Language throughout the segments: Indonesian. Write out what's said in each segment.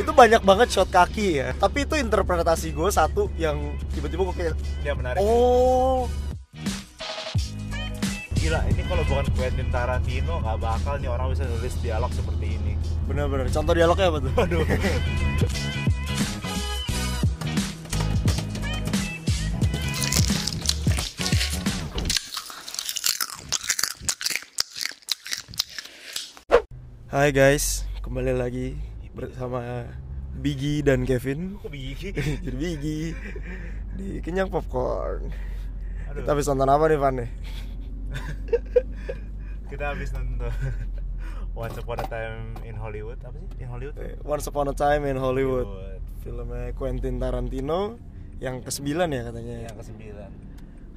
Itu banyak banget shot kaki ya. Tapi itu interpretasi gue satu yang tiba-tiba gue kayak dia menarik. Oh. Gila ini kalau bukan Quentin Tarantino nggak bakal nih orang bisa nulis dialog seperti ini. Bener-bener. Contoh dialognya apa tuh? Aduh. Hai guys kembali lagi bersama Biggie dan Kevin. Kok begini jadi Biggie. Di kenyang popcorn. Aduh. kita habis nonton apa nih Van nih? Kita habis nonton Once Upon a Time in Hollywood. Apa sih? In Hollywood? Eh, Once Upon a Time in Hollywood. Hollywood. filmnya Quentin Tarantino yang ke sembilan ya katanya. Yang ke sembilan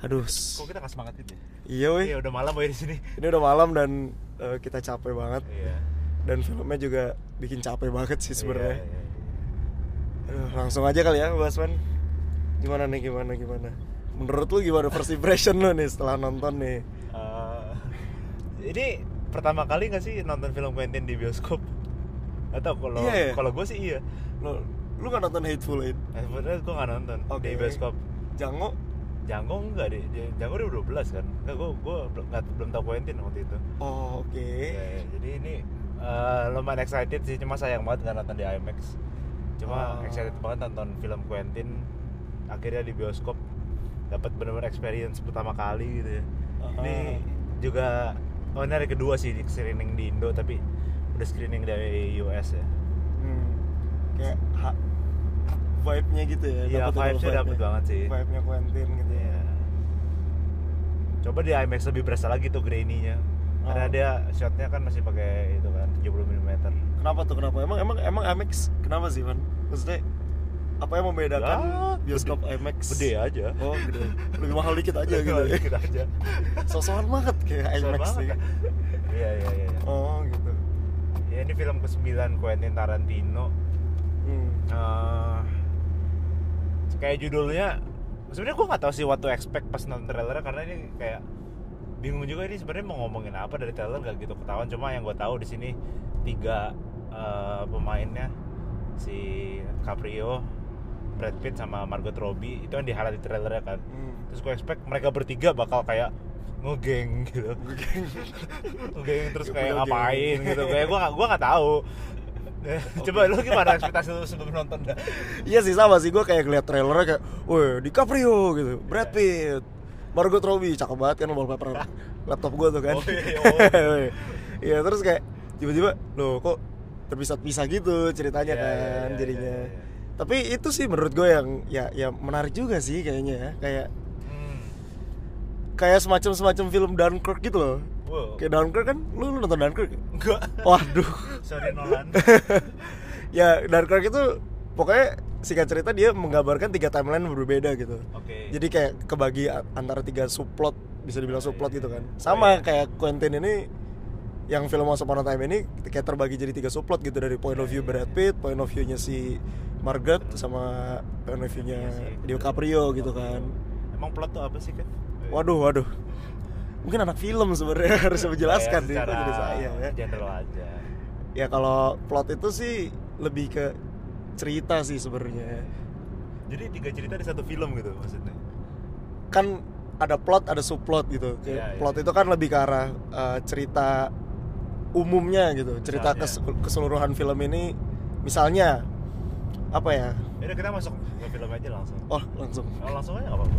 aduh kok kita nggak semangat itu ya? iya weh. Iya udah malam boy di sini. Ini udah malam dan eh, kita capek banget. Iya dan filmnya juga bikin capek banget sih sebenarnya. Iya, iya, iya. Aduh, langsung aja kali ya bahas Van. Gimana nih gimana gimana? Menurut lu gimana first impression lu nih setelah nonton nih? Eh, ini pertama kali nggak sih nonton film Quentin di bioskop? Atau kalau Iya, iya. kalau gue sih iya. Lu lu nggak nonton Hateful Eight? Eh, sebenarnya gue nggak nonton Oke. di bioskop. Jango Django enggak deh Dia- Django udah 12 kan? Enggak gue gue belum tahu Quentin waktu itu. Oh oke. Ya, ya, jadi ini eh, lumayan excited sih cuma sayang banget nggak nonton di IMAX cuma Oh. excited banget nonton film Quentin akhirnya di bioskop dapat benar-benar experience pertama kali gitu ya Aha. ini juga oh ini hari kedua sih di screening di Indo tapi udah screening dari US ya hmm, kayak ha- vibe-nya gitu ya Iya, vibe-nya. dapet banget sih. vibe-nya Quentin gitu ya Iya. coba di IMAX lebih berasa lagi tuh grainy-nya karena Oh. dia shotnya kan masih pakai itu kan 70 mm kenapa tuh kenapa? Emang emang emang IMAX kenapa sih man maksudnya apa yang membedakan Ya, bioskop gede- IMAX gede aja. Oh gede. Lebih mahal dikit aja gitu ya. Dikit aja. Sosokan banget kayak IMAX kan? iya iya iya iya. oh gitu. Ya ini film ke-9 Quentin Tarantino. Hmm. Eh, kayak judulnya sebenarnya gue nggak tahu sih what to expect pas nonton trailernya karena ini kayak bingung juga ini sebenarnya mau ngomongin apa dari trailer gak gitu ketahuan. Cuma yang gue tahu di sini tiga eh, pemainnya si Caprio, Brad Pitt sama Margot Robbie itu yang di highlight di trailernya kan. Hmm. terus gue expect mereka bertiga bakal kayak ngegeng gitu. Ngegeng terus Ya, kayak ngapain gitu. Kayak gue gue nggak tahu. Coba lu gimana ekspektasi lu sebelum nonton? Dah Iya sih sama sih. Gue kayak ngeliat trailernya kayak, wih DiCaprio gitu, Brad Pitt, Margot Robbie, cakep banget kan wallpaper laptop gue tuh kan. Oh, iya, oh. Iya terus kayak tiba-tiba, loh kok terpisah-pisah gitu ceritanya Iya, iya, kan iya, jadinya. iya, iya. Tapi itu sih menurut gue yang ya ya menarik juga sih kayaknya ya, kayak hmm. kayak semacam semacam film Dunkirk gitu loh. wow Kayak Dunkirk kan, lu, lu nonton Dunkirk? enggak Waduh. sorry Nolan ya Dunkirk itu pokoknya singkat cerita dia menggambarkan tiga timeline berbeda gitu. oke Jadi kayak kebagi antara tiga subplot bisa dibilang subplot iya, gitu iya. kan. Oh, Sama iya. kayak Quentin ini yang film Once Upon a Time ini kayak terbagi jadi tiga subplot gitu dari point of view Iya, Brad iya. Pitt, point of view-nya si Margaret sama point of view-nya Iya sih. DiCaprio gitu kan. emang plot tuh apa sih kan Waduh, waduh. Mungkin anak film sebenarnya harus menjelaskan nih secara jadi saya ya. general aja Ya kalau plot itu sih lebih ke cerita sih sebenarnya. jadi tiga cerita di satu film gitu maksudnya? Kan ada plot ada subplot gitu. Iya. plot itu kan lebih ke arah uh, cerita umumnya gitu. Cerita kes- keseluruhan film ini misalnya apa ya? Yaudah kita masuk ke film aja langsung. Oh langsung. Oh, langsung aja nggak apa-apa.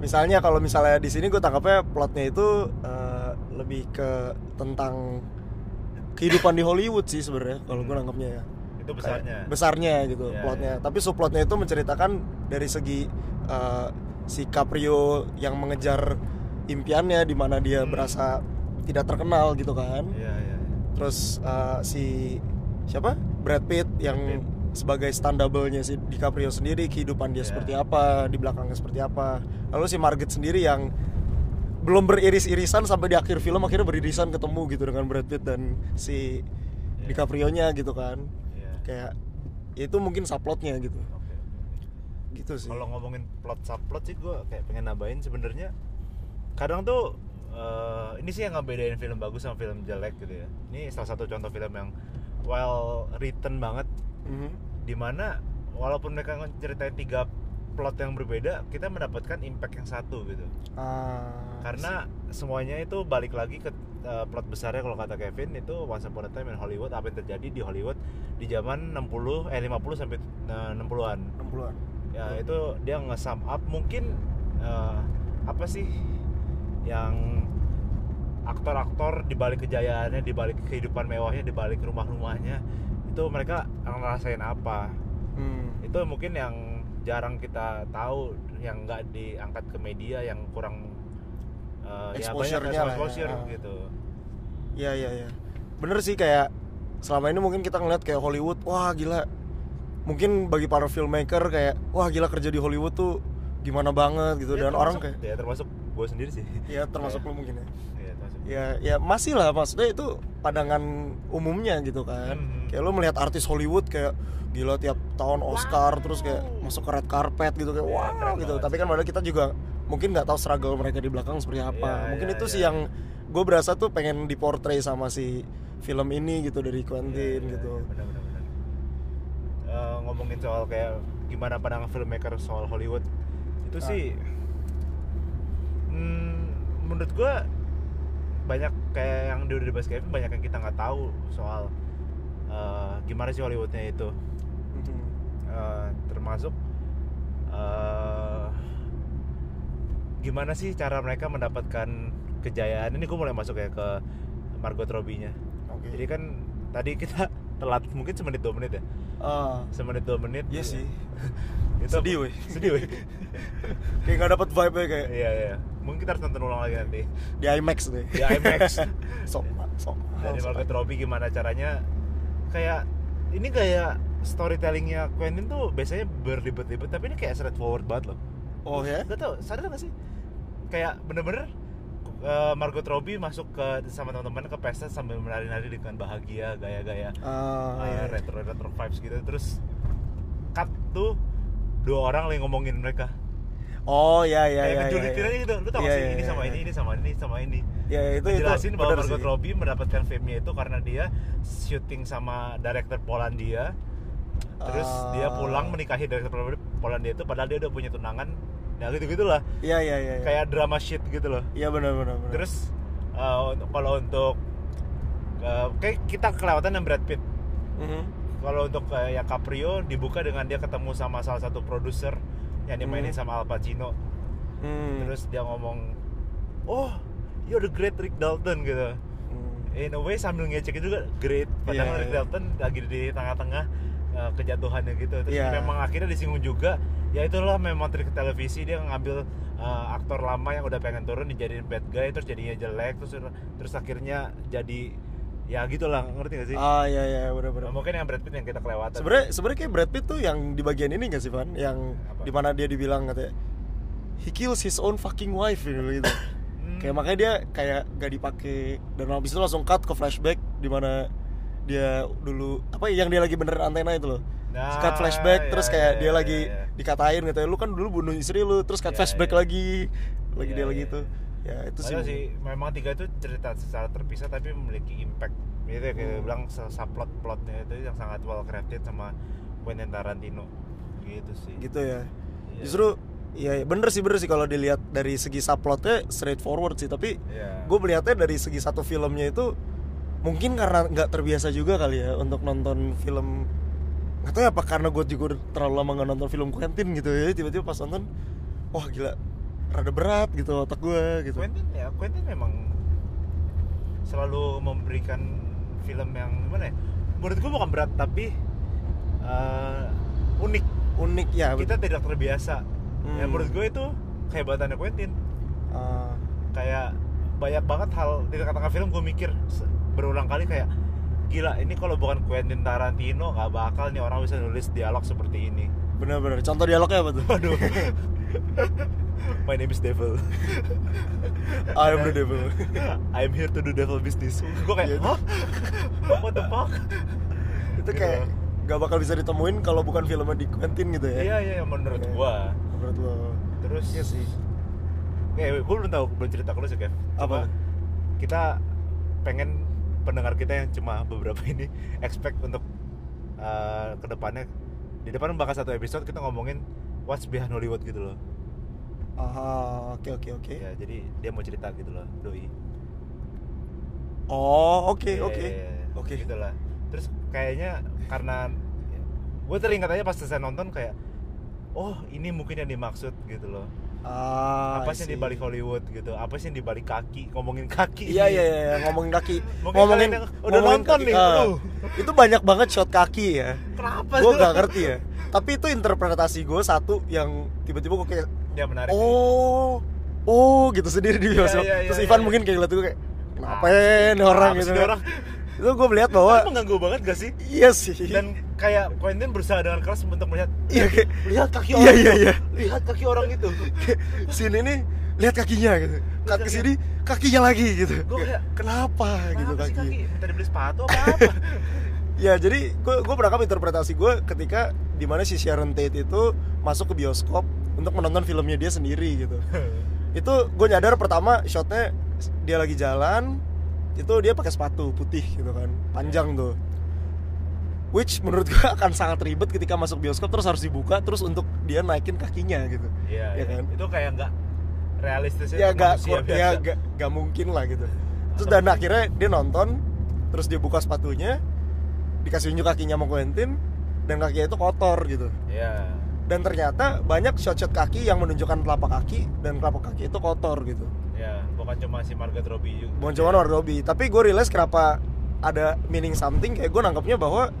Misalnya kalau misalnya di sini gue tangkapnya plotnya itu uh, lebih ke tentang kehidupan di Hollywood sih sebenarnya kalau gue Hmm. nangkapnya ya itu Kayak besarnya besarnya gitu Iya, plotnya iya. tapi subplotnya itu menceritakan dari segi uh, si Caprio yang mengejar impiannya di mana dia Hmm. berasa tidak terkenal gitu kan iya iya terus uh, si siapa Brad Pitt yang Pitt. sebagai stand double-nya si DiCaprio sendiri kehidupan dia Iya. seperti apa di belakangnya seperti apa lalu si Margaret sendiri yang belum beriris-irisan sampai di akhir film akhirnya beririsan ketemu gitu dengan Brad Pitt dan si Iya. DiCaprio-nya gitu kan kayak ya itu mungkin subplotnya gitu. Gitu sih. Kalau ngomongin plot subplot sih gue kayak pengen nambahin sebenarnya kadang tuh eh, ini sih yang ngebedain film bagus sama film jelek gitu ya. Ini salah satu contoh film yang well written banget. Mhm. di mana walaupun mereka ceritain tiga plot yang berbeda kita mendapatkan impact yang satu gitu. Ah, karena semuanya itu balik lagi ke uh, plot besarnya kalau kata Kevin itu Once Upon a Time in Hollywood apa yang terjadi di Hollywood di zaman 60 eh 50 sampai uh, 60-an 60-an. ya itu dia nge-sum up. Mungkin uh, apa sih yang aktor-aktor di balik kejayaannya di balik kehidupan mewahnya di balik rumah-rumahnya itu mereka ngerasain apa? Hmm. itu mungkin yang jarang kita tahu yang nggak diangkat ke media yang kurang uh, ya banyak Exposure-nya lah ya. exposure Ah. gitu Iya iya iya. Bener sih kayak selama ini mungkin kita ngeliat kayak Hollywood, wah gila. Mungkin bagi para filmmaker kayak wah gila kerja di Hollywood tuh gimana banget gitu Ya, dan orang termasuk- kayak ya termasuk gue sendiri sih ya termasuk lu mungkin ya. ya termasuk Ya ya masih lah maksudnya itu pandangan umumnya gitu kan. Hmm. Kayak lu melihat artis Hollywood kayak gila tiap tahun Oscar terus kayak masuk ke red carpet gitu kayak Ya, wah keren gitu. banget Tapi kan padahal kita juga mungkin nggak tahu struggle mereka di belakang seperti apa. Mungkin itu sih yang gue berasa tuh pengen diportray sama si film ini gitu dari Quentin Iya, iya, gitu. iya, benar, benar, benar. Eh, ngomongin soal kayak gimana pandangan filmmaker soal Hollywood itu Ah. sih hmm, menurut gua banyak kayak yang di udah dibahas Kevin banyak yang kita nggak tahu soal eh, gimana sih Hollywoodnya itu Eh, termasuk eh, gimana sih cara mereka mendapatkan kejayaan? Ini gue mulai masuk ya ke Margot Robbie-nya. Oke. jadi kan tadi kita telat mungkin semenit dua menit ya? Ah, semenit dua menit. Iya sih. itu Sedih, weh. sedih weh. Kayak nggak dapet vibe kayak. Iya iya. Mungkin kita harus nonton ulang lagi nanti. Di IMAX deh. di IMAX. Sok sok. dari. Margot Robbie gimana caranya? Kayak ini kayak storytellingnya Quentin tuh biasanya berlibat-libat tapi ini kayak straightforward banget loh Oh ya? Gak tau, sadar gak sih? Kayak bener-bener uh, Margot Robbie masuk ke sama teman-teman ke pesta sambil menari-nari dengan bahagia, gaya-gaya Ah, iya. uh, retro retro vibes gitu. Terus cut tuh dua orang lagi ngomongin mereka. Oh ya ya ya. ngejulitin ya, aja gitu. Lu tau Iya, gak sih iya, ini iya, sama iya. ini, ini sama ini, sama ini. Ya itu itu. Jelasin bahwa Margot sih. Robbie mendapatkan fame-nya itu karena dia syuting sama director Polandia. Terus Ah. dia pulang menikahi director Polandia itu padahal dia udah punya tunangan. Ya gitu-gitulah. Iya iya iya. iya. Kayak drama shit gitu loh. Iya benar benar. Terus uh, untuk- kalau untuk uh, kayak kita kelewatan yang Brad Pitt. Mhm. Kalau untuk kayak Caprio dibuka dengan dia ketemu sama salah satu produser yang dimainin Hmm. sama Al Pacino. Hmm. Terus dia ngomong, "Oh, you're the great Rick Dalton" gitu. Hmm. In a way sambil ngecek juga great. Padahal Iya, Rick iya. Dalton lagi di tengah-tengah uh, kejatuhannya gitu. Terus Iya. memang akhirnya disinggung juga. Ya itulah memang trik televisi dia ngambil uh, aktor lama yang udah pengen turun dijadiin bad guy terus jadinya jelek terus terus akhirnya jadi ya gitulah ngerti gak sih? Ah iya iya benar benar. Nah, mungkin yang Brad Pitt yang kita kelewatan. Sebenarnya sebenarnya kayak Brad Pitt tuh yang di bagian ini gak sih Van? Yang Apa? di mana dia dibilang katanya he kills his own fucking wife gitu. gitu. Hmm. kayak makanya dia kayak gak dipakai dan habis itu langsung cut ke flashback di mana dia dulu apa ya, yang dia lagi benerin antena itu loh. Nah, cut flashback iya, terus iya, kayak iya, dia iya, lagi iya. dikatain gitu lu kan dulu bunuh istri lu terus cut Iya, flashback iya. lagi lagi Iya, dia lagi iya, itu iya. ya itu sih, sih memang tiga itu cerita secara terpisah tapi memiliki impact itu ya kayak Hmm. bilang subplot plotnya itu yang sangat well crafted sama Quentin Tarantino gitu sih gitu ya Iya. justru ya ya, bener sih bener sih kalau dilihat dari segi subplotnya straightforward sih tapi Iya. gue melihatnya dari segi satu filmnya itu mungkin karena nggak terbiasa juga kali ya untuk nonton film. Nggak tahu ya apa karena gue juga terlalu lama nggak nonton film Quentin gitu ya. Tiba-tiba pas nonton wah gila rada berat gitu otak gue gitu. Quentin ya Quentin memang selalu memberikan film yang gimana ya? Menurut gue bukan berat tapi eh, unik. Unik ya kita tidak terbiasa. Hmm. ya menurut gue itu kehebatannya Quentin. Ah, kayak banyak banget hal di tengah-tengah film gue mikir berulang kali kayak gila ini kalau bukan Quentin Tarantino nggak bakal nih orang bisa nulis dialog seperti ini bener-bener contoh dialognya apa tuh aduh My name is Devil I am the devil I'm here to do devil business Gue kayak, Iya. hah? What the fuck? itu Gitu. kayak nggak bakal bisa ditemuin kalau bukan filmnya di Quentin gitu ya Iya, iya, menurut Iya. gua menurut lo Terus iya sih Eh, gue belum tahu, belum cerita ke lu sih, Kev Apa? Kita pengen pendengar kita yang cuma beberapa ini expect untuk uh, ke depannya di depan bakal satu episode kita ngomongin what's behind Hollywood gitu loh Ah, oke oke oke. ya jadi dia mau cerita gitu loh doi Oh, oke Iya, oke. iya, iya. Oke. gitu lah terus kayaknya karena gue teringat aja pas selesai nonton kayak oh ini mungkin yang dimaksud gitu loh Ah, apa sih yang di balik Hollywood gitu apa sih yang di balik kaki ngomongin kaki Iya iya iya ngomongin kaki. Mungkin ngomongin udah ngomongin nonton kaki. nih, aduh. itu banyak banget shot kaki ya. kenapa gue gak ngerti ya. Tapi itu interpretasi gue satu yang tiba-tiba gue kayak ya menarik oh oh gitu sendiri di Iya, bioskop. iya, iya, Terus iya, Ivan iya. mungkin kayak ngeliat gue kayak kenapa Ah, nih orang gitu. kan. orang? Itu gue melihat bahwa mengganggu banget gak sih iya sih. dan kayak Quentin berusaha dengan keras untuk melihat iya kayak lihat kaki Iya, orang iya, itu iya. lihat kaki orang itu sini nih lihat kakinya gitu. Lihat sini kakinya lagi gitu. Gua kayak, kenapa gitu Kenapa sih kaki. kaki minta dibeli sepatu apa apa Ya jadi gue gue menangkap interpretasi gue ketika di mana si Sharon Tate itu masuk ke bioskop untuk menonton filmnya dia sendiri gitu. itu gue nyadar pertama shotnya dia lagi jalan itu dia pakai sepatu putih gitu kan panjang tuh. Which menurut gue akan sangat ribet ketika masuk bioskop terus harus dibuka terus untuk dia naikin kakinya gitu. iya Ya iya. kan? itu kayak nggak realistis ya gak manusia ya biasa. gak, gak mungkin lah gitu. Terus Atau dan mungkin- akhirnya dia nonton terus dia buka sepatunya dikasih unjuk kakinya sama Quentin dan kakinya itu kotor gitu. Iya. dan ternyata banyak shot-shot kaki yang menunjukkan telapak kaki dan telapak kaki itu kotor gitu bukan cuma si Margot Robbie juga. bukan cuma Margot Robbie tapi gue realize kenapa ada meaning something kayak gue nangkepnya bahwa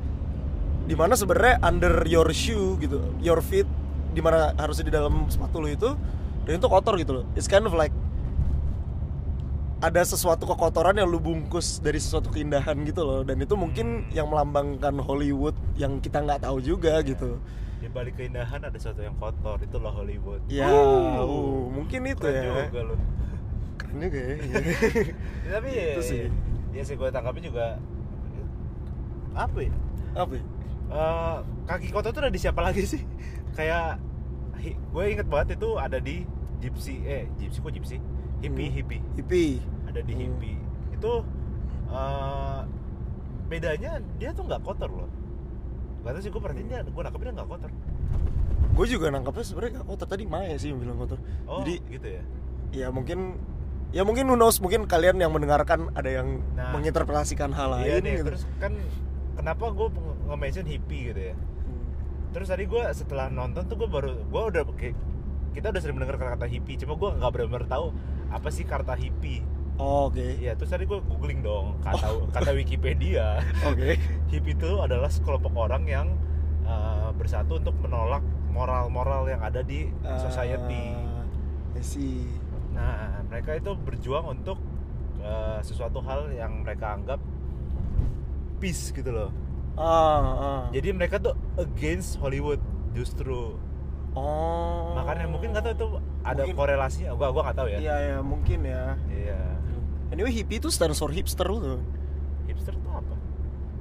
di mana sebenarnya under your shoe gitu your feet di mana harusnya di dalam sepatu lo itu dan itu kotor gitu loh it's kind of like ada sesuatu kekotoran yang lu bungkus dari sesuatu keindahan gitu loh dan itu mungkin yang melambangkan Hollywood yang kita nggak tahu juga gitu Di balik keindahan ada sesuatu yang kotor, itulah Hollywood. ya Uh, uh, mungkin itu keren ya juga lu. Keren juga ya tapi ya, Itu sih. ya sih gue tangkapnya juga apa ya? apa ya? Eh, kaki kotor tuh ada di siapa lagi sih? Kayak gue inget banget itu ada di Gypsy eh Gypsy kok Gypsy? Hippie Hmm. hippie hippie ada di Hmm. hippie itu eh, bedanya dia tuh nggak kotor loh Gak tau sih gue perhatiin dia, gue nangkepnya nggak kotor gue juga nangkapnya sebenarnya gak kotor tadi Maya sih yang bilang kotor Oh jadi gitu ya? ya mungkin ya mungkin who knows mungkin kalian yang mendengarkan ada yang Nah. menginterpretasikan hal lain Iya nih, gitu. terus kan kenapa gue nge-mention hippie gitu ya? Hmm. Terus tadi gue setelah nonton tuh gue baru, gue udah kita udah sering mendengar kata-kata hippie Cuma gue nggak benar-benar tahu apa sih kata hippie. Oh, oke. Iya, terus tadi gue googling dong kata kata Wikipedia. Oke. Hippie itu adalah sekelompok orang yang uh, bersatu untuk menolak moral-moral yang ada di society. Ah, I see Nah, mereka itu berjuang untuk uh, sesuatu hal yang mereka anggap peace gitu loh. ah, ah. Jadi mereka tuh against Hollywood justru. oh Makanya mungkin nggak tahu itu ada Mungkin- korelasinya. Gua gua nggak tahu ya. iya ya mungkin ya Iya. anyway hippie itu for hipster tuh Hipster tuh apa?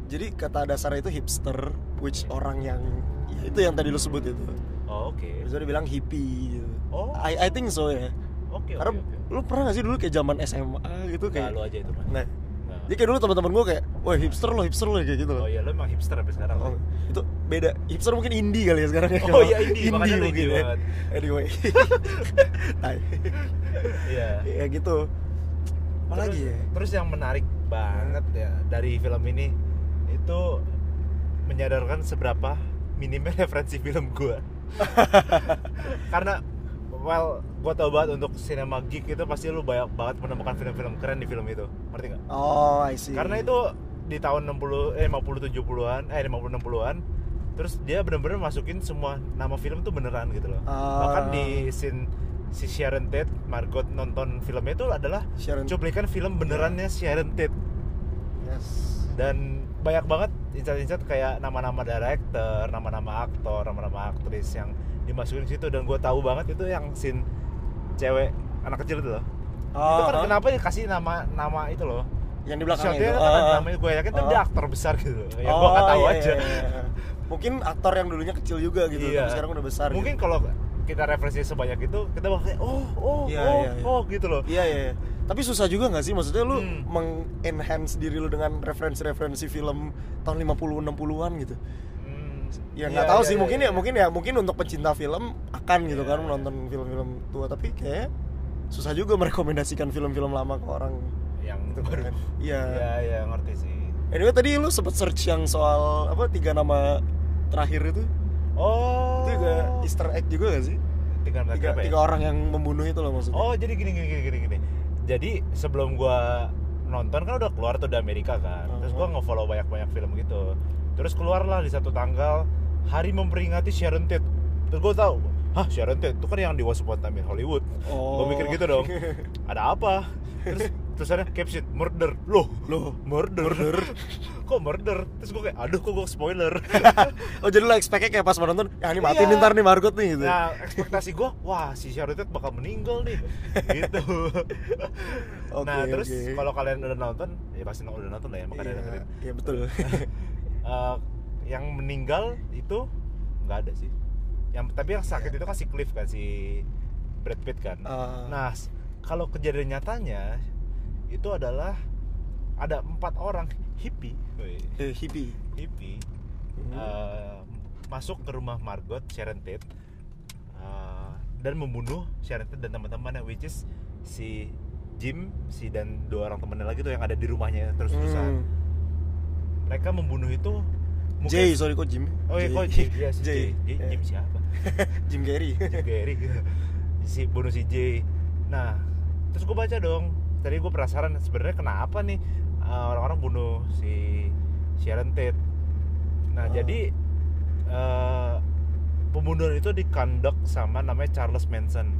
jadi kata dasarnya itu hipster which orang yang ya itu yang tadi lu sebut itu Oh, oke. bisa dibilang hippie gitu. Oh. I, I think so ya Oke, oke, karena oke. lu pernah gak sih dulu kayak zaman SMA gitu kayak lu aja itu nah Nah. jadi kayak dulu teman-teman gue kayak wah hipster lo hipster lo kayak gitu loh Oh iya, lu emang hipster sampai sekarang. Oh, itu beda hipster mungkin indie kali ya sekarang ya Oh iya, indie, makanya lu mungkin indie ya anyway Tai. Iya. ya gitu apa terus, lagi ya Terus yang menarik banget ya dari film ini itu menyadarkan seberapa minimnya referensi film gua. Karena well, gua tau banget untuk cinema geek itu pasti lu banyak banget menemukan film-film keren di film itu. Ngerti nggak? oh I see Karena itu di tahun 60 eh 50 70-an, eh 50 60-an terus dia bener-bener masukin semua nama film tuh beneran gitu loh. Ah. Bahkan di scene si Sharon Tate, Margot nonton filmnya itu adalah Sharon cuplikan film benerannya Sharon Tate yes dan banyak banget insight-insight kayak nama-nama director, nama-nama aktor, nama-nama aktris yang dimasukin situ dan gue tahu banget itu yang scene cewek anak kecil itu loh. itu kan ah. kenapa dikasih nama nama itu loh? yang di belakang Shotnya itu kan ah. namanya gue yakin tuh dia aktor besar gitu. Ya Oh, gue nggak tahu iya, aja. iya, iya. mungkin aktor yang dulunya kecil juga gitu Iya. tapi sekarang udah besar Mungkin gitu. kalau kita referensi sebanyak itu kita bakal oh oh Iya, oh iya, iya. oh gitu loh. iya iya iya. tapi susah juga nggak sih maksudnya lu Hmm. mengenhance diri lu dengan referensi-referensi film tahun 50 60-an gitu ya iya, nggak tahu iya, sih iya, mungkin iya. ya mungkin ya mungkin untuk pecinta film akan gitu Iya, kan menonton film-film tua tapi kayak susah juga merekomendasikan film-film lama ke orang yang gitu baru kan iya iya iya ngerti sih anyway tadi lu sempet search yang soal apa tiga nama terakhir itu oh itu juga Easter egg juga gak sih tiga, nama tiga, ya? tiga orang yang membunuh itu loh maksudnya Oh jadi gini gini gini gini gini. Jadi sebelum gua nonton kan udah keluar tuh di Amerika kan. Terus gua Uh-huh. nge-follow banyak-banyak film gitu. Terus keluarlah di satu tanggal hari memperingati Sharon Tate. Terus gua tahu, hah Sharon Tate itu kan yang di Once Upon a Time in Hollywood. Oh. Gua mikir gitu dong. Ada apa? Terus tulisannya caption murder. Loh, loh murder. Murder? kok murder? Terus gua kayak aduh kok gua spoiler. oh jadi lo expect kayak pas mau nonton ya ini mati Iya. nih ntar nih Margot nih gitu Nah, ekspektasi gua, wah si Sharon Tate bakal meninggal nih. gitu. Oke, nah, terus oke. kalau kalian udah nonton, ya pasti udah nonton lah ya, makanya Iya, dengerin. iya betul Eh, yang meninggal itu nggak ada sih. Yang tapi yang sakit itu kan si Cliff kan si Brad Pitt kan. Ah. Nah, kalau kejadian nyatanya itu adalah ada empat orang hippie, Eh, hippie hippie Hmm. eh, masuk ke rumah Margot Sharon Tate eh, dan membunuh Sharon Tate dan teman-temannya which is si Jim si dan dua orang temennya lagi tuh yang ada di rumahnya terus-terusan Hmm. Mereka membunuh itu Jay sorry kok Jim? Oh iya kok Jim? Ya si Jay. Jay, Jay. Iya. Jim siapa? Jim Carrey. Jim Carrey. Si bunuh si Jay. Nah terus gue baca dong. Tadi gue penasaran sebenarnya kenapa nih uh, orang-orang bunuh si Sharon Tate. Nah Ah. jadi uh, pembunuhan itu dikondak sama namanya Charles Manson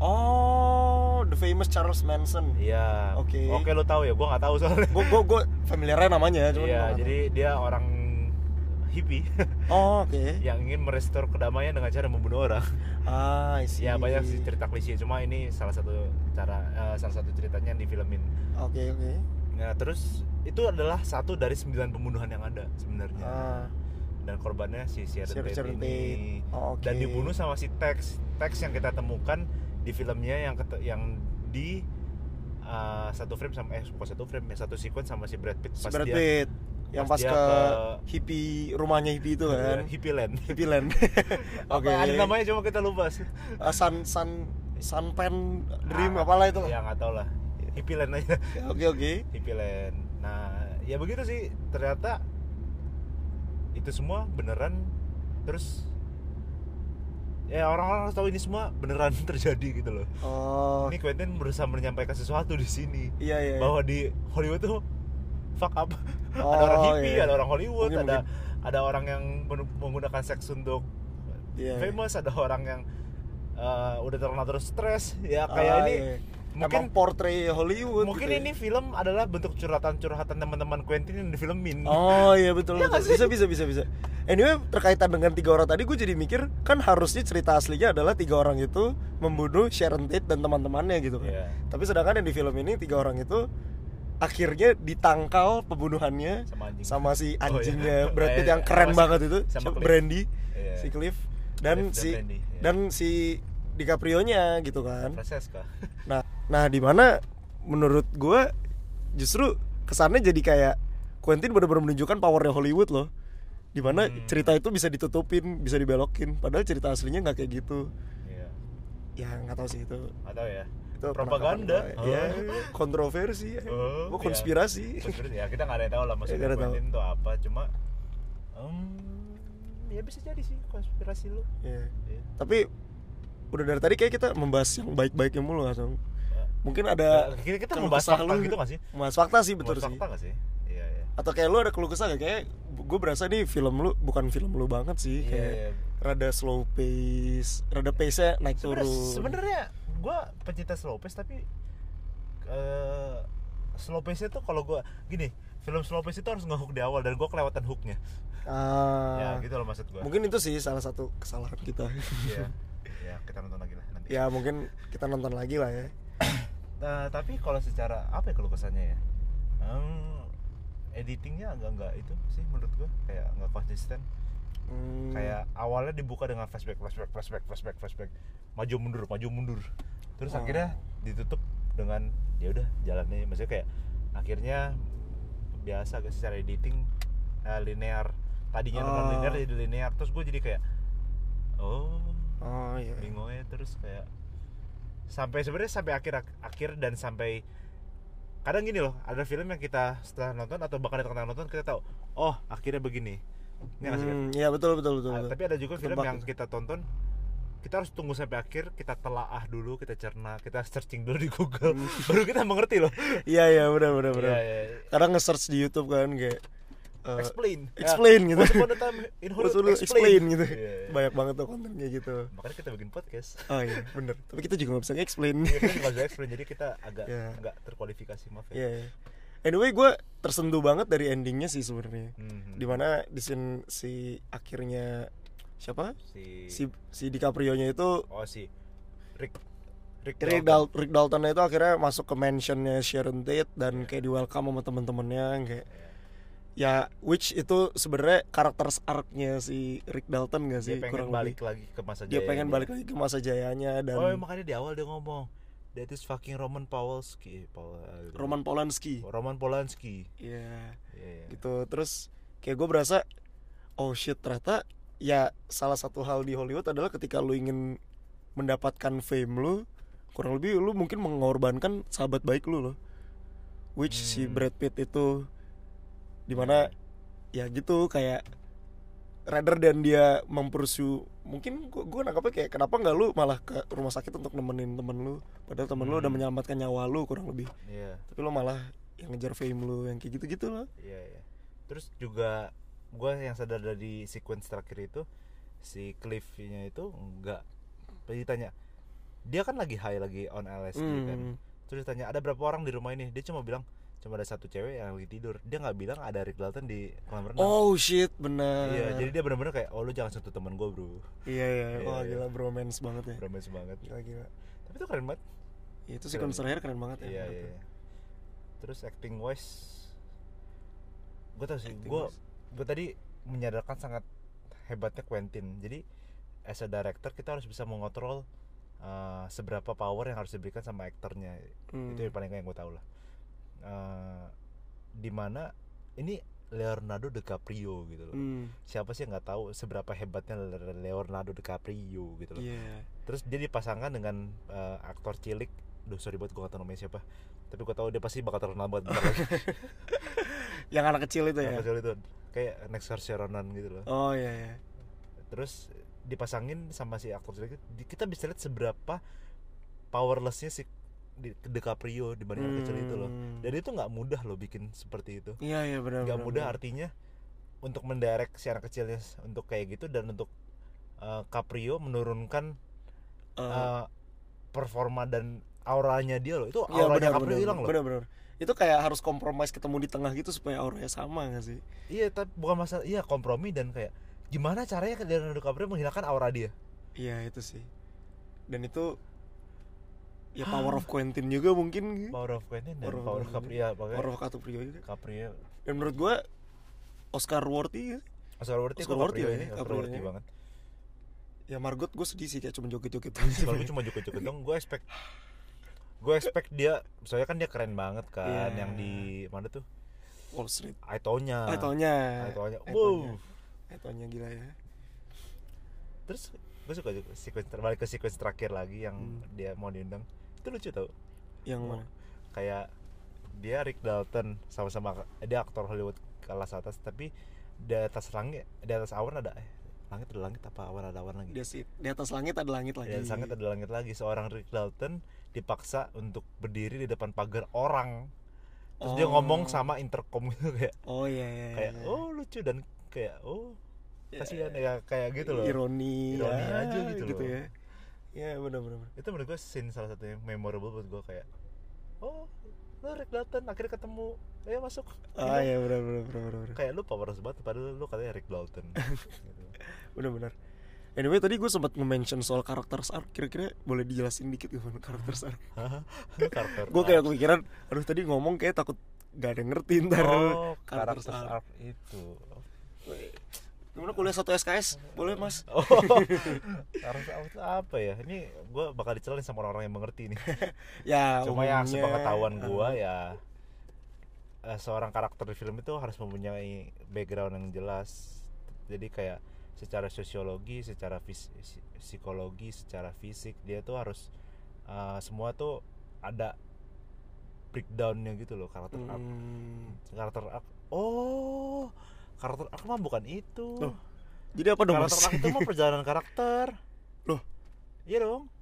oh the famous Charles Manson iya Oke. oke lo tahu ya gue nggak tahu soalnya gue gue gue familiarnya namanya cuman iya nggak jadi dia orang hippie tahu. oh oke yang ingin merestore kedamaian dengan cara membunuh orang ah I see. Ya banyak sih cerita klise, cuma ini salah satu cara eh, salah satu ceritanya yang difilmin. oke oke Nah terus itu adalah satu dari sembilan pembunuhan yang ada sebenarnya. ah Dan korbannya si Sharon Tate ini. Tate. Oh, oke. Dan dibunuh sama si Tex. Tex yang kita temukan di filmnya yang yang di eh, satu frame sama eh bukan satu frame ya satu sequence sama si Brad Pitt pas Brad dia Pitt yang pas ke, ke- hippie rumahnya hippie itu kan Hippie Land. hippie land oke Apa ada namanya cuma kita lupa sih. Ah, sun sun sunpen dream apalah itu Ya nggak tahu lah. Hippie Land aja. Ya, oke oke Hippie Land. Nah, ya begitu sih. Ternyata itu semua beneran terus ya orang-orang harus tahu ini semua beneran terjadi gitu loh. oh Ini Quentin berusaha menyampaikan sesuatu di sini iya iya bahwa di Hollywood tuh fuck up. Oh, ada orang hippie, iya. ada orang Hollywood, Mungkin, ada ada orang yang men- menggunakan seks untuk Iya. famous, ada orang yang eh, udah terkenal terus stres. Ya kayak Ah, ini iya. Mungkin Emang portray Hollywood mungkin gitu ya. ini film adalah bentuk curhatan-curhatan teman-teman Quentin yang difilmin. Oh iya betul, Iya betul. Bisa bisa bisa bisa. Anyway terkaitan dengan tiga orang tadi gue jadi mikir kan harusnya cerita aslinya adalah tiga orang itu membunuh Sharon Tate dan teman-temannya gitu kan. Iya. Tapi sedangkan yang di film ini tiga orang itu akhirnya ditangkal pembunuhannya Sama anjing. sama si Oh, iya. anjingnya Brad Pitt Eh, yang keren sama si- banget itu sama si Cliff. Brandy Iya. si Cliff dan Cliff dan si Brandy, iya. dan si DiCaprio-nya gitu kan. Francesca. Nah, nah di mana menurut gue justru kesannya jadi kayak Quentin benar-benar menunjukkan powernya Hollywood loh. Di mana Hmm. cerita itu bisa ditutupin, bisa dibelokin, padahal cerita aslinya nggak kayak gitu. Iya. Ya nggak tahu sih itu. Atau ya. Itu Propaganda. Ya, kontroversi. ya. Oh, iya. konspirasi. Konspirasi. Ya kita nggak ada yang tahu lah Ya, maksudnya nggak ada tahu. Quentin itu apa. Cuma, em, ya bisa jadi sih konspirasi lu. Ya. Iya. Tapi udah dari tadi kayak kita membahas yang baik-baiknya mulu langsung. Mungkin ada Nah, kita- kita keluh membahas fakta lu. gitu nggak sih? Membahas fakta sih betul sih. Fakta nggak sih? Iya iya. Atau kayak lu ada keluh kesah gak? Kayak gue berasa nih film lu bukan film lu banget sih Iya, kayak iya. rada slow pace, rada pace-nya naik Sebenarnya- turun. Sebenarnya gue pencinta slow pace tapi eh slow pace itu kalau gue gini film slow pace itu harus ngehook di awal dan gue kelewatan hooknya. Ah, Ya gitu loh maksud gue. Mungkin itu sih salah satu kesalahan kita. Iya. ya kita nonton lagi lah nanti. ya mungkin kita nonton lagi lah ya. Nah, tapi kalau secara apa ya kalau kesannya ya? Em, editingnya agak nggak itu sih menurut gue kayak nggak konsisten. Hmm, Kayak awalnya dibuka dengan flashback, flashback, flashback, flashback, flashback, maju mundur, maju mundur. Terus Oh. akhirnya ditutup dengan ya udah jalannya maksudnya kayak akhirnya biasa secara editing eh, linear tadinya non Oh. linear jadi linear terus gue jadi kayak oh oh iya bingungnya terus kayak sampai sebenarnya sampai akhir akhir dan sampai kadang gini loh ada film yang kita setelah nonton atau bahkan di tengah nonton kita tahu oh akhirnya begini ini Kan? Hmm, iya betul betul betul, Ah, betul. tapi ada juga film Ketebak yang kita tonton kita harus tunggu sampai akhir kita telaah dulu kita cerna kita searching dulu di Google Hmm. baru kita mengerti loh iya iya benar benar benar Iya, iya, iya. kadang nge-search di YouTube kan kayak eh, explain explain Ya, gitu. once upon a time in Hollywood, lu explain gitu Iya, iya. banyak banget tuh kontennya gitu makanya kita bikin podcast oh iya bener tapi kita juga gak bisa explain Iya, kita nggak bisa explain jadi kita agak Iya. nggak terkualifikasi maaf ya Iya. iya. Anyway, gue tersentuh banget dari endingnya sih sebenarnya. Mhm. Di mana di scene si akhirnya siapa? si, Si si DiCaprio-nya itu oh si Rick Rick, Rick, Dalton. Dal Rick Dalton itu akhirnya masuk ke mansionnya Sharon Tate dan kayak di welcome sama temen-temennya kayak Iya. Ya which itu sebenarnya karakter arc-nya si Rick Dalton gak sih? dia pengen kurang balik lebih. lagi ke masa dia pengen balik lagi ke masa jayanya dan oh makanya di awal dia ngomong that is fucking Roman Polanski Paul, Roman Polanski. Roman Polanski. Iya. Iya, iya. gitu terus kayak gue berasa oh shit ternyata ya salah satu hal di Hollywood adalah ketika lu ingin mendapatkan fame lu kurang lebih lu mungkin mengorbankan sahabat baik lu loh. Which si Hmm. Brad Pitt itu di mana ya gitu kayak rather dan dia mempersu mungkin gua, gua nangkapnya kayak kenapa nggak lu malah ke rumah sakit untuk nemenin temen lu? Padahal temen lu udah Hmm. menyelamatkan nyawa lu kurang lebih. Iya. Tapi lu malah yang ngejar fame lu yang kayak gitu-gitu loh iya iya. Terus juga gue yang sadar dari sequence terakhir itu si Cliff-nya itu enggak ditanya dia kan lagi high lagi on LSD kan Hmm. terus ditanya ada berapa orang di rumah ini? Dia cuma bilang cuma ada satu cewek yang lagi tidur dia nggak bilang ada Rick Dalton di kolam renang Oh shit, benar. iya jadi dia benar-benar kayak oh lu jangan sentuh teman gue bro Iya iya, Iya, wah iya. gila bromance banget ya. bromance banget Gila gila. tapi itu keren banget Ya, itu sequence terakhir keren banget ya. iya iya iya. terus acting wise gue tau sih gue gue tadi menyadarkan sangat hebatnya Quentin jadi as a director kita harus bisa mengontrol uh, seberapa power yang harus diberikan sama aktornya Hmm. itu yang paling yang gue tahu lah Uh, di mana ini Leonardo DiCaprio gitu loh Hmm. siapa sih yang nggak tahu seberapa hebatnya Le- Leonardo DiCaprio gitu loh Iya. terus dia dipasangkan dengan uh, aktor cilik Duh sorry buat gue gak tau namanya siapa Tapi gue tahu dia pasti bakal terkenal banget bentar lagi Yang anak kecil itu ya. Yang kecil itu Kayak next Saoirse Ronan gitu loh Oh iya iya. Terus dipasangin sama si aktor cilik Kita bisa lihat seberapa powerlessnya si di, DiCaprio dibanding anak kecil itu loh Hmm. Dan itu nggak mudah loh bikin seperti itu Iya iya benar. nggak mudah benar. artinya untuk mendirect si anak kecilnya untuk kayak gitu dan untuk uh, Caprio menurunkan Eh, uh, performa dan auranya dia loh itu iya, auranya benar, Caprio hilang loh benar. Itu kayak harus kompromis ketemu di tengah gitu supaya auranya sama gak sih? iya tapi bukan masalah iya kompromi dan kayak gimana caranya Leonardo DiCaprio menghilangkan aura dia Iya itu sih. Dan itu ya power of Quentin juga mungkin. power of Quentin dan Power of power of Quentin. Caprio ya Power of Caprio juga. Caprio Dan menurut gua Oscar worthy ya. Oscar worthy Oscar worthy ya, Oscar Caprio worthy ini. banget Ya Margot gue sedih sih kayak cuma joget-joget kalau gue cuma joget-joget dong gue expect gue expect dia soalnya kan dia keren banget kan Iya. yang di mana tuh Wall Street. Aitonya. Aitonya Aitonya. wow Aitonya gila ya. terus gue suka juga sequence terbalik ke sequence terakhir lagi yang Hmm. dia mau diundang itu lucu tau Yang Oh. mana? kayak dia Rick Dalton sama-sama dia aktor Hollywood kelas atas tapi di atas langit di atas awan ada eh, langit ada langit apa awan ada awan lagi Dia sih di atas langit ada langit lagi. di atas langit ada langit lagi seorang Rick Dalton dipaksa untuk berdiri di depan pagar orang terus dia Oh. ngomong sama intercom gitu kayak Oh iya iya. kayak iya. oh lucu dan kayak oh Ya, kasihan ya kayak gitu loh Ironi. Ironi ya, aja gitu loh. ya. Ya benar benar. benar. itu menurut gue scene salah satu yang memorable buat gue kayak oh lu Rick Dalton akhirnya ketemu ayo masuk Ah iya benar benar benar benar. benar. kayak lu powerless banget padahal lu katanya Rick Dalton gitu. Benar benar. Anyway tadi gue sempat nge-mention soal karakter arc Kira-kira boleh dijelasin dikit gimana karakter arc Gue kayak kepikiran Aduh tadi ngomong kayak takut Gak ada yang ngerti ntar oh karakter arc itu gimana kuliah satu SKS boleh mas Oh, harus apa ya? Ini gue bakal dicelin sama orang-orang yang mengerti nih. ya Cuma yang umumnya, sepengetahuan gue ya eh, seorang karakter di film itu harus mempunyai background yang jelas. Jadi kayak secara sosiologi, secara fis- psikologi, secara fisik dia tuh harus eh, semua tuh ada breakdownnya gitu loh karakter hmm. Karakter. Oh, karakter arc mah bukan itu. Loh, jadi apa dong karakter mas arc itu mah perjalanan karakter. Loh? Iya dong.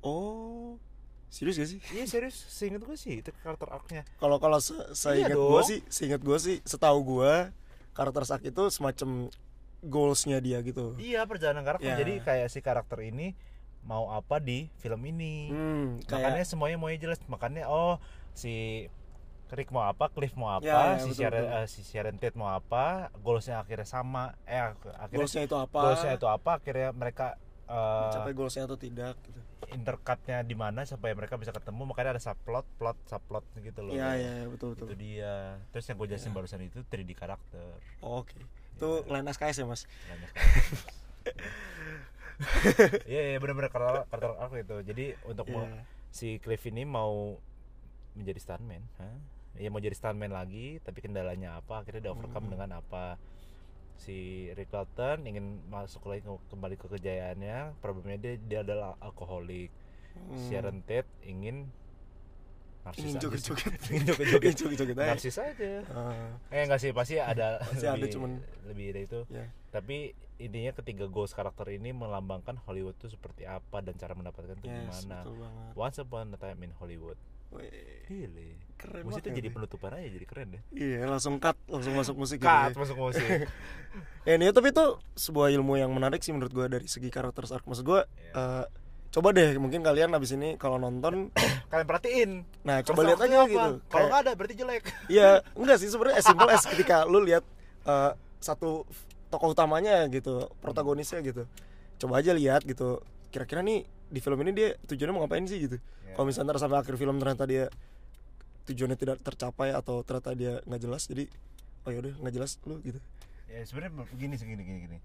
oh serius gak sih Iya serius, seinget gue sih itu karakter arc-nya. kalau kalau se seingat Iya gue sih seingat gue sih setahu gue karakter sak itu semacam goalsnya dia gitu Iya perjalanan karakter. Ya. Jadi kayak si karakter ini mau apa di film ini. hmm, Makanya kayak semuanya mau jelas. Makanya oh si Rick mau apa, Cliff mau apa, Ya, ya, si betul, Sharon betul. eh, si Sharon Tate mau apa, goalsnya akhirnya sama. Eh ak- akhirnya goalsnya itu apa goalsnya itu apa? Akhirnya mereka eh, mencapai goalsnya atau tidak gitu intercutnya di mana supaya mereka bisa ketemu. Makanya ada subplot, plot, subplot gitu loh. Iya iya iya, betul betul Itu dia. Terus yang gue jelasin barusan itu 3D karakter. Oh, oke itu lain SKS ya mas. Iya iya benar-benar karakter karakter arc itu. Jadi untuk mau- Iya. si Cliff ini mau menjadi stuntman, Hah? Iya mau jadi stuntman lagi, tapi kendalanya apa? Akhirnya dia overcome Hmm. dengan apa? Si Rick Dalton ingin masuk lagi ke- kembali ke kejayaannya. Problemnya dia dia adalah alkoholik. Hmm. Sharon Tate ingin narsis ingin joget-joget ingin aja. narsis aja. Ah, Eh enggak sih, pasti ada Pasti ada, lebih, cuman- lebih dari itu. ya Tapi intinya ketiga goals karakter ini melambangkan Hollywood itu seperti apa dan cara mendapatkan itu yes, gimana. Once upon a time in Hollywood. Wih, Gile. keren Musik itu banget jadi ya. penutupan aja jadi keren deh. iya langsung cut langsung masuk musik gitu Cut ya. masuk musik. Ya, ini tapi itu sebuah ilmu yang menarik sih menurut gue dari segi karakter arc maksud gue Iya. eh, coba deh mungkin kalian abis ini kalau nonton Kalian perhatiin. nah coba lihat aja arc-nya apa? gitu Kalau nggak ada berarti jelek. Iya, enggak sih sebenarnya as simple as ketika lu lihat eh, satu tokoh utamanya gitu, protagonisnya gitu. Coba aja lihat gitu. Kira-kira nih di film ini dia tujuannya mau ngapain sih gitu. Iya. Kalau misalnya sampai akhir film ternyata dia tujuannya tidak tercapai atau ternyata dia nggak jelas jadi oh yaudah nggak jelas lu gitu. Ya sebenarnya begini segini gini gini.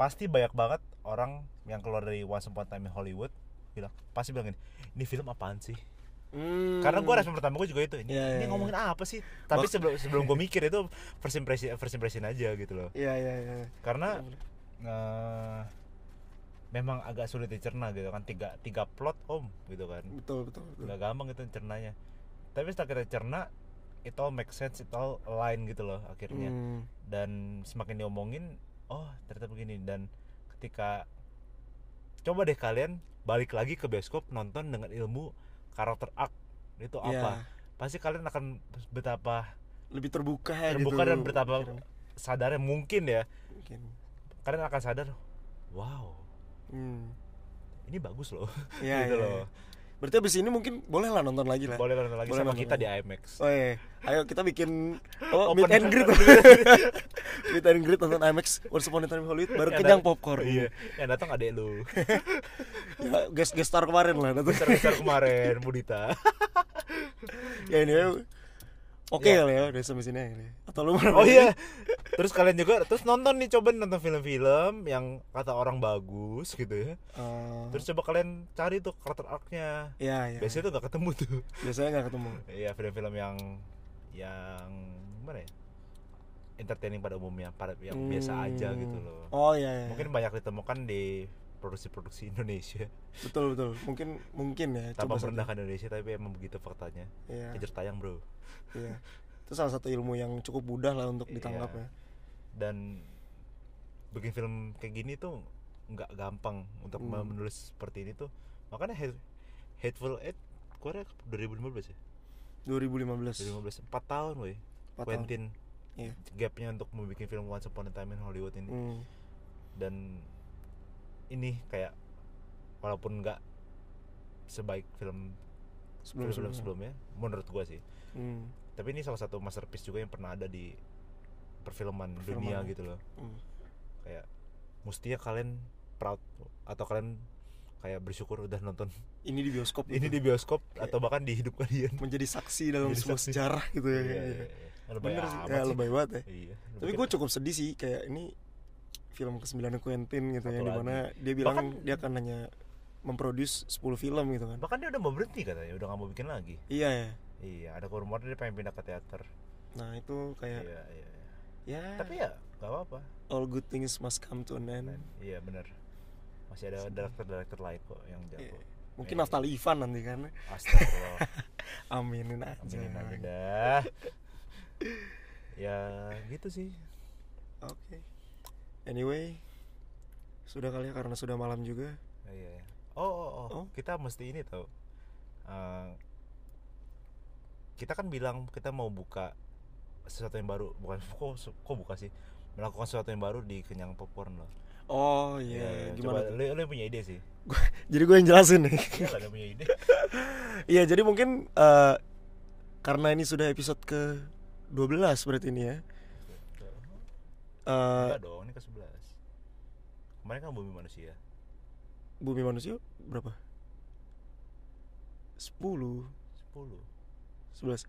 Pasti banyak banget orang yang keluar dari Once Upon a Time in Hollywood bilang pasti bilang gini, ini film apaan sih? Hmm. Karena gue respon pertama gue juga itu, ini, Iya, ini iya, ngomongin apa sih? Tapi sebelum sebelum gue mikir itu first impression first impression aja gitu loh. Iya iya iya. Karena eh, memang agak sulit dicerna gitu kan. Tiga tiga plot om gitu kan. Betul betul betul. nggak gampang itu cernanya. Tapi setelah kita cerna it all make sense it all align gitu loh akhirnya. Hmm. dan semakin diomongin oh ternyata begini. Dan ketika coba deh kalian balik lagi ke bioskop nonton dengan ilmu karakter arc itu Iya, apa? Pasti kalian akan betapa lebih terbuka terbuka gitu. dan betapa sadarnya. Mungkin ya. Mungkin. kalian akan sadar wow Hmm. ini bagus loh Iya, gitu iya, loh iya. Berarti abis ini mungkin boleh lah nonton lagi lah. boleh nonton lagi Boleh sama nonton kita lagi. di IMAX Oh iya, ayo kita bikin oh, Open- meet and greet Meet and greet nonton IMAX Once Upon a Time Hollywood baru Yang kenyang popcorn iya yang datang adek lu ya, guest, guest star kemarin lah datang. besar besar kemarin Budita Ya ini ya Oke Ya. kali ya udah sampai sini aja. Atau lu oh iya. Terus kalian juga terus nonton nih coba nonton film-film yang kata orang bagus gitu ya. Eh, terus coba kalian cari tuh karakter arc-nya. Iya iya biasanya tuh gak ketemu tuh. Biasanya gak ketemu. Iya film-film yang yang gimana ya? Entertaining pada umumnya pada yang biasa aja Hmm. gitu loh. Oh iya, iya. mungkin banyak ditemukan di produksi-produksi Indonesia. Betul betul. Mungkin mungkin ya tanpa merendahkan Indonesia tapi emang begitu faktanya. Iya. Kejar tayang bro. Iya. Itu salah satu ilmu yang cukup mudah lah untuk ditangkap Iya. ya. Dan bikin film kayak gini tuh nggak gampang untuk Hmm. menulis seperti ini tuh. Makanya Hate- Hateful Eight keluar 2015 ya? 2015 2015 4 tahun woi. Empat tahun. Quentin Iya. gapnya untuk membuat film Once Upon a Time in Hollywood ini. Hmm. dan ini kayak walaupun nggak sebaik film film film sebelumnya menurut gua sih Hmm. tapi ini salah satu masterpiece juga yang pernah ada di perfilman, Perfilman. dunia gitu loh Hmm. kayak mestinya kalian proud atau kalian kayak bersyukur udah nonton Ini di bioskop ini gitu. di bioskop atau bahkan di hidup kalian menjadi saksi dalam Menjadi sebuah saksi. sejarah gitu ya. Iya, iya, iya. Lebay Bener sih, ya, lebay banget ya. Iya, Tapi gue cukup sedih sih kayak ini film ke-9 Quentin gitu ya Satu di mana lagi. dia bilang Bahkan- dia akan hanya memproduce 10 film gitu kan. Bahkan dia udah mau berhenti katanya udah nggak mau bikin lagi. Iya ya. Iya ada rumor dia pengen pindah ke teater. Nah itu kayak iya iya iya. ya. Tapi ya nggak apa-apa. All good things must come to an end. Iya bener. Masih ada director-director lain kok yang jago. Iya. mungkin Iya. Naftali Ivan nanti kan. Astagfirullah. Aminin aja. Aminin aja ya gitu sih. Oke anyway sudah kali ya karena sudah malam juga. Iya iya. oh oh oh, Oh. kita mesti ini tau. Eh, kita kan bilang kita mau buka sesuatu yang baru. Bukan kok kok buka sih? Melakukan sesuatu yang baru di kenyang popcorn loh. Oh Iya, iya iya. gimana Coba, lu yang punya ide sih. Jadi gue yang jelasin nih. Iya punya ide. Iya jadi mungkin eh, karena ini sudah episode ke 12 berarti ini ya. Eh, Enggak dong, ini ke 11 Kemarin kan bumi manusia. Bumi manusia berapa? 10 10 11 11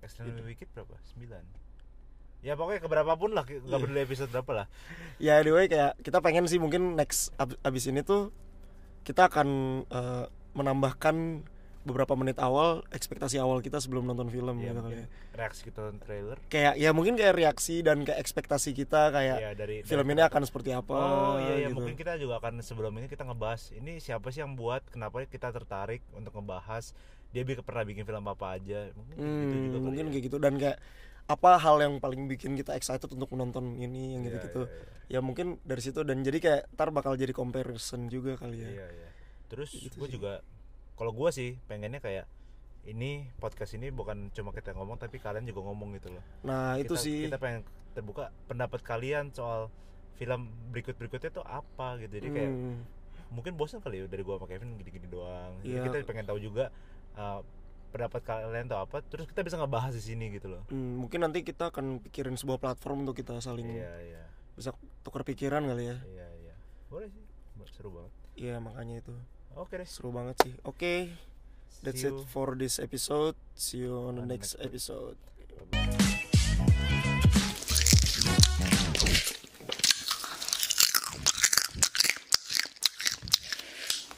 External Wicked berapa? 9 Ya pokoknya keberapa pun lah, gak Iya. peduli episode berapa lah. Ya anyway kayak kita pengen sih mungkin next ab- abis ini tuh kita akan eh, menambahkan beberapa menit awal ekspektasi awal kita sebelum nonton film ya, gitu kali ya. reaksi kita nonton trailer Kayak ya mungkin kayak reaksi dan kayak ekspektasi kita kayak ya dari film dari- ini akan seperti apa Oh iya iya gitu. mungkin kita juga akan sebelum ini kita ngebahas ini siapa sih yang buat kenapa kita tertarik untuk ngebahas dia pernah bikin film apa aja mungkin gitu Hmm, juga kali mungkin ya. kayak gitu dan kayak apa hal yang paling bikin kita excited untuk menonton ini yang Iya, gitu-gitu iya, ya mungkin dari situ dan jadi kayak ntar bakal jadi comparison juga kali iya, ya iya, iya. terus Gitu gue juga kalau gue sih pengennya kayak ini podcast ini bukan cuma kita ngomong tapi kalian juga ngomong gitu loh. Nah itu kita, sih. kita pengen terbuka pendapat kalian soal film berikut berikutnya tuh apa gitu. Jadi kayak Hmm, mungkin bosan kali ya dari gua sama Kevin gini-gini doang. Jadi Iya. kita pengen tahu juga uh, pendapat kalian tuh apa terus kita bisa ngebahas di sini gitu loh. Hmm, mungkin nanti kita akan pikirin sebuah platform untuk kita saling iya iya. bisa tukar pikiran kali ya. Iya iya. Boleh sih. Seru banget. Iya makanya itu Oke deh. Seru banget sih. Oke. Okay. That's it for this episode. See you on the next episode. Bye.